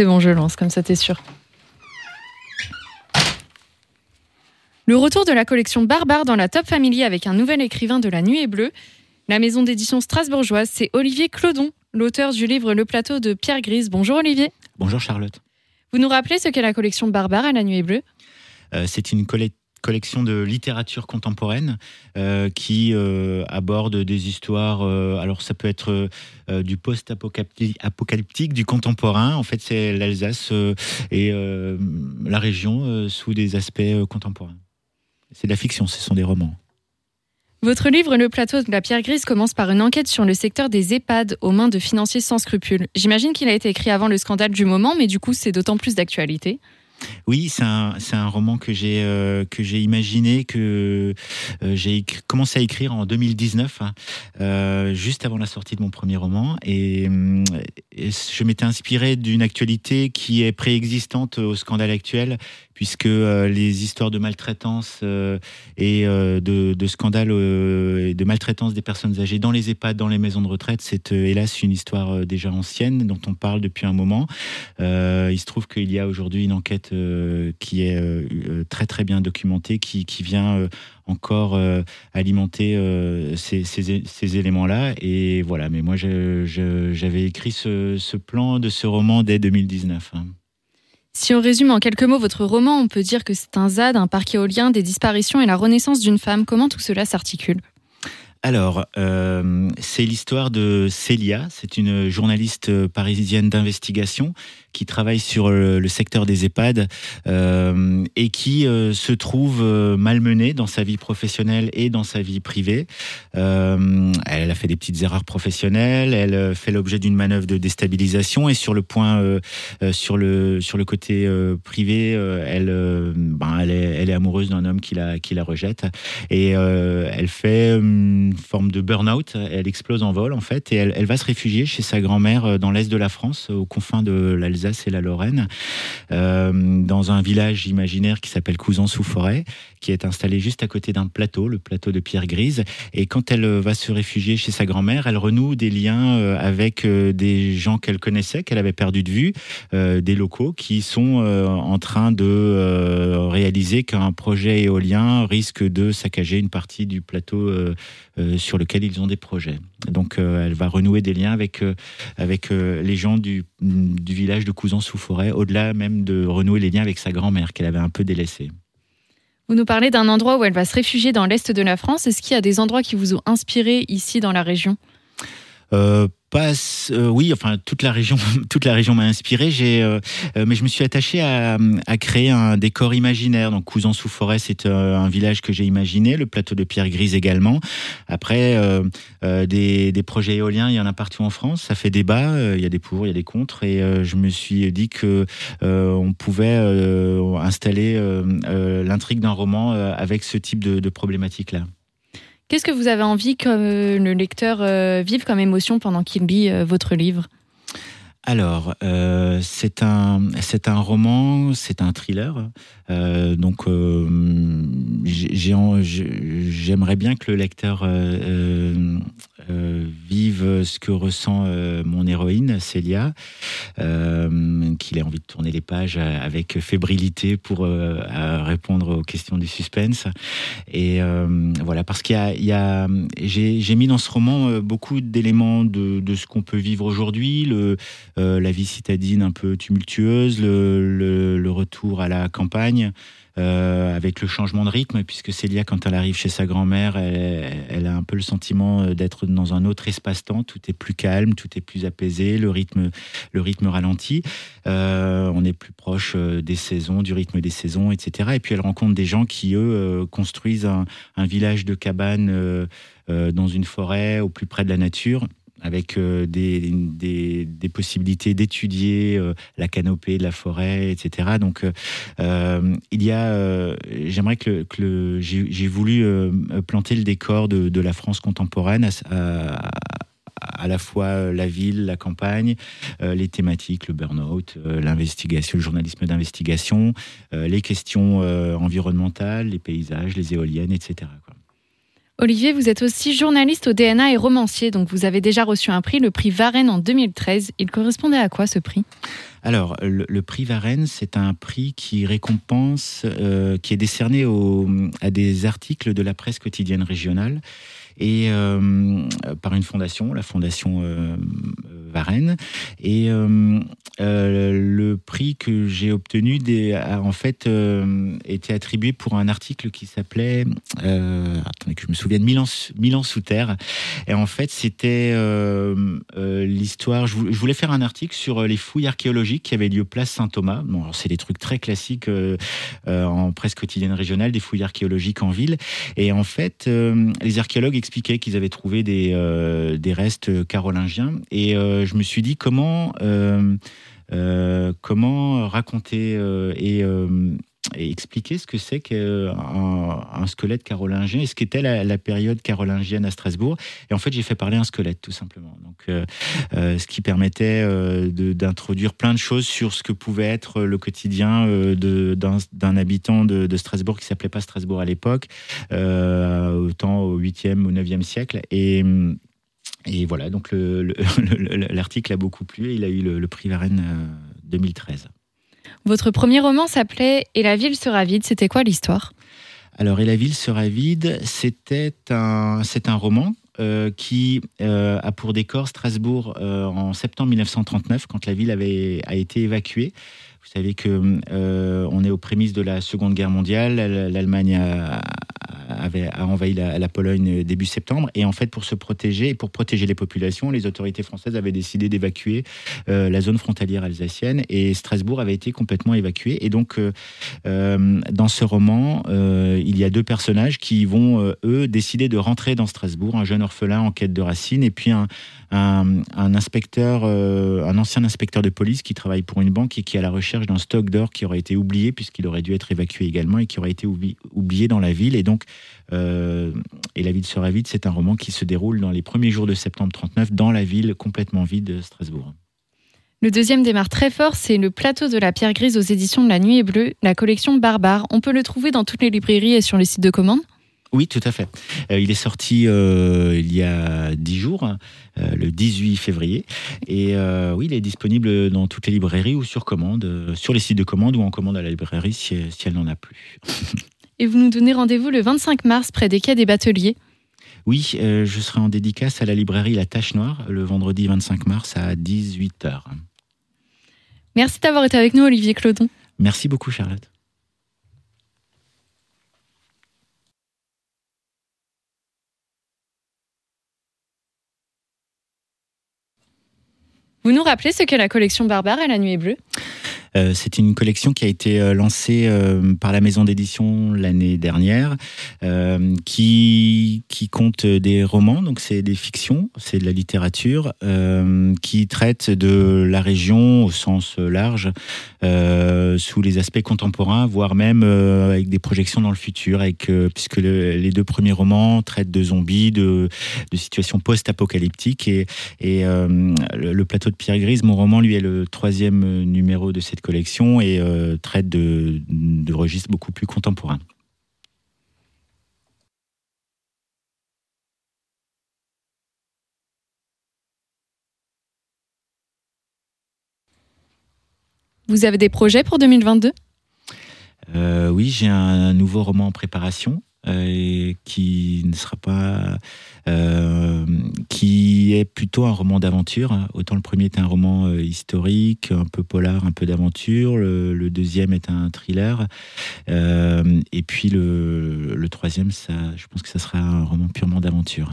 C'est bon, je lance, comme ça t'es sûr. Le retour de la collection Barbare dans la Top Family avec un nouvel écrivain de La Nuit est bleue. La maison d'édition strasbourgeoise, c'est Olivier Clodon, l'auteur du livre Le plateau de Pierre Grise. Bonjour Olivier. Bonjour Charlotte. Vous nous rappelez ce qu'est la collection Barbare à La Nuit est bleue? Euh, C'est une collection de littérature contemporaine euh, qui euh, aborde des histoires. alors ça peut être du post-apocalyptique, du contemporain. En fait, c'est l'Alsace et la région sous des aspects contemporains. C'est de la fiction, ce sont des romans. Votre livre Le plateau de la pierre grise commence par une enquête sur le secteur des EHPAD aux mains de financiers sans scrupules. J'imagine qu'il a été écrit avant le scandale du moment, mais du coup c'est d'autant plus d'actualité. Oui, c'est un, un, roman que j'ai euh, imaginé, que euh, j'ai commencé à écrire en 2019, hein, euh, juste avant la sortie de mon premier roman. Et, je m'étais inspiré d'une actualité qui est préexistante au scandale actuel, puisque les histoires de maltraitance et de, de scandales et de maltraitance des personnes âgées dans les EHPAD, dans les maisons de retraite, c'est hélas une histoire déjà ancienne dont on parle depuis un moment. il se trouve qu'il y a aujourd'hui une enquête qui est très très bien documentée, qui, qui vient encore alimenter ces, ces, éléments-là. Et voilà, mais moi j'avais écrit ce, ce, plan de ce roman dès 2019. Si on résume en quelques mots votre roman, on peut dire que c'est un ZAD, un parc éolien, des disparitions et la renaissance d'une femme. Comment tout cela s'articule? Alors, euh, c'est l'histoire de Célia. C'est une journaliste parisienne d'investigation qui travaille sur le, secteur des EHPAD euh, et qui euh, se trouve euh, malmenée dans sa vie professionnelle et dans sa vie privée. Euh, elle a fait des petites erreurs professionnelles, elle fait l'objet d'une manœuvre de déstabilisation et sur le point, euh, sur le sur le côté privé, elle, ben, elle, est, elle est amoureuse d'un homme qui la qui la rejette et elle fait une forme de burn-out. Elle explose en vol en fait et elle, va se réfugier chez sa grand-mère dans l'est de la France, aux confins de l'Alsace et la Lorraine, euh, dans un village imaginaire qui s'appelle Cousan-sous-Forêt, qui est installé juste à côté d'un plateau, le plateau de Pierre Grise. Et quand elle va se réfugier chez sa grand-mère, elle renoue des liens euh, avec euh, des gens qu'elle connaissait, qu'elle avait perdu de vue, des locaux qui sont en train de réaliser qu'un projet éolien risque de saccager une partie du plateau sur lequel ils ont des projets. Donc elle va renouer des liens avec, avec les gens du, du village de de Cousin sous forêt, au-delà même de renouer les liens avec sa grand-mère qu'elle avait un peu délaissée. Vous nous parlez d'un endroit où elle va se réfugier dans l'est de la France. Est-ce qu'il y a des endroits qui vous ont inspiré ici dans la région? Euh, passe, euh, oui, enfin toute la région, toute la région m'a inspiré. J'ai, euh, euh, mais je me suis attaché à, à, créer un décor imaginaire. Donc Cousin sous forêt, c'est un village que j'ai imaginé, le plateau de Pierre Grise également. Après, des, des, projets éoliens, il y en a partout en France. Ça fait débat. il y a des pour, il y a des contre, et je me suis dit que on pouvait installer l'intrigue d'un roman avec ce type de, de problématique là. Qu'est-ce que vous avez envie que le lecteur euh, vive comme émotion pendant qu'il lit euh, votre livre? Alors, euh, c'est un roman, c'est un thriller. donc, j'aimerais bien que le lecteur euh, vive ce que ressent euh, mon héroïne, Célia, euh, qu'il ait envie de tourner les pages avec fébrilité pour répondre aux questions du suspense. Et voilà, parce qu'il j'ai mis dans ce roman beaucoup d'éléments de, ce qu'on peut vivre aujourd'hui, la vie citadine un peu tumultueuse, le, retour à la campagne. Euh, avec le changement de rythme, puisque Célia, quand elle arrive chez sa grand-mère, elle, a un peu le sentiment euh, d'être dans un autre espace-temps. Tout est plus calme, tout est plus apaisé, le rythme, le rythme ralentit. Euh, on est plus proche des saisons, du rythme des saisons, etc. Et puis elle rencontre des gens qui, eux, construisent un, un, village de cabanes dans une forêt au plus près de la nature avec euh, des, des, possibilités d'étudier euh, la canopée de la forêt, etc. Donc, euh, il y a, j'aimerais que, que j'ai voulu planter le décor de, de la France contemporaine à, à, la fois la ville, la campagne, les thématiques, le burn-out, l'investigation, le journalisme d'investigation, les questions environnementales, les paysages, les éoliennes, etc. Olivier, vous êtes aussi journaliste au DNA et romancier, donc vous avez déjà reçu un prix, le prix Varenne en 2013. Il correspondait à quoi ce prix? Alors, le, prix Varenne, c'est un prix qui récompense, euh, qui est décerné à des articles de la presse quotidienne régionale et euh, par une fondation, la fondation euh, Varennes. Et euh, le prix que j'ai obtenu a en fait été attribué pour un article qui s'appelait, attendez que je me souvienne, Milan, Milan sous terre. Et en fait, c'était l'histoire. Je voulais faire un article sur les fouilles archéologiques qui avaient lieu place Saint-Thomas. Bon, c'est des trucs très classiques en presse quotidienne régionale, des fouilles archéologiques en ville. Et en fait, les archéologues expliquaient qu'ils avaient trouvé des, euh, des restes carolingiens. Et euh, je me suis dit comment, euh, comment raconter et expliquer ce que c'est qu'un un squelette carolingien et ce qu'était la, période carolingienne à Strasbourg. Et en fait, j'ai fait parler un squelette, tout simplement. Donc, euh, euh, ce qui permettait euh, d'introduire plein de choses sur ce que pouvait être le quotidien d'un habitant de, Strasbourg qui s'appelait pas Strasbourg à l'époque, autant au 8e ou 9e siècle. Et. Et voilà, donc l'article a beaucoup plu et il a eu le, le prix Varenne 2013. Votre premier roman s'appelait Et la ville sera vide. C'était quoi l'histoire? Alors, Et la ville sera vide, c'était un, c'est un roman euh, qui euh, a pour décor Strasbourg euh, en septembre 1939, quand la ville avait, a été évacuée. Vous savez que on est aux prémices de la Seconde Guerre mondiale. L'Allemagne a, a envahi la, Pologne début septembre. Et en fait, pour se protéger et pour protéger les populations, les autorités françaises avaient décidé d'évacuer euh, la zone frontalière alsacienne et Strasbourg avait été complètement évacué. Et donc, euh, euh, dans ce roman, il y a deux personnages qui vont, eux, décider de rentrer dans Strasbourg, un jeune orphelin en quête de racines et puis un, un, inspecteur, un ancien inspecteur de police qui travaille pour une banque et qui est à la recherche d'un stock d'or qui aurait été oublié puisqu'il aurait dû être évacué également et qui aurait été oublié dans la ville. Et donc, euh, et La ville sera vide, c'est un roman qui se déroule dans les premiers jours de septembre 39 dans la ville complètement vide de Strasbourg. Le deuxième démarre très fort, c'est Le plateau de la pierre grise aux éditions de La Nuit est bleue, la collection Barbare. On peut le trouver dans toutes les librairies et sur les sites de commande oui, tout à fait. Euh, il est sorti euh, il y a dix jours, le 18 février. Et oui, il est disponible dans toutes les librairies ou sur commande, sur les sites de commande ou en commande à la librairie si elle n'en a plus. et vous nous donnez rendez-vous le 25 mars près des quais des Bateliers. Oui, euh, je serai en dédicace à la librairie La Tache Noire le vendredi 25 mars à 18h. Merci d'avoir été avec nous, Olivier Clodon. Merci beaucoup, Charlotte. Vous nous rappelez ce qu'est la collection Barbare à la Nuit Bleue? Euh, c'est une collection qui a été euh, lancée euh, par la maison d'édition l'année dernière, qui, qui compte des romans, donc c'est des fictions, c'est de la littérature, qui traite de la région au sens large, sous les aspects contemporains, voire même avec des projections dans le futur, puisque les deux premiers romans traitent de zombies, de, de situations post-apocalyptiques, et, et le, le, plateau de Pierre Grise, mon roman, lui, est le troisième numéro de cette collection et euh, traite de, de registres beaucoup plus contemporains. Vous avez des projets pour 2022 euh, Oui, j'ai un nouveau roman en préparation euh, qui ne sera pas, euh, est plutôt un roman d'aventure. Autant le premier était un roman euh, historique, un peu polar, un peu d'aventure. Le, deuxième est un thriller, et puis le, le troisième, ça, je pense que ça sera un roman purement d'aventure.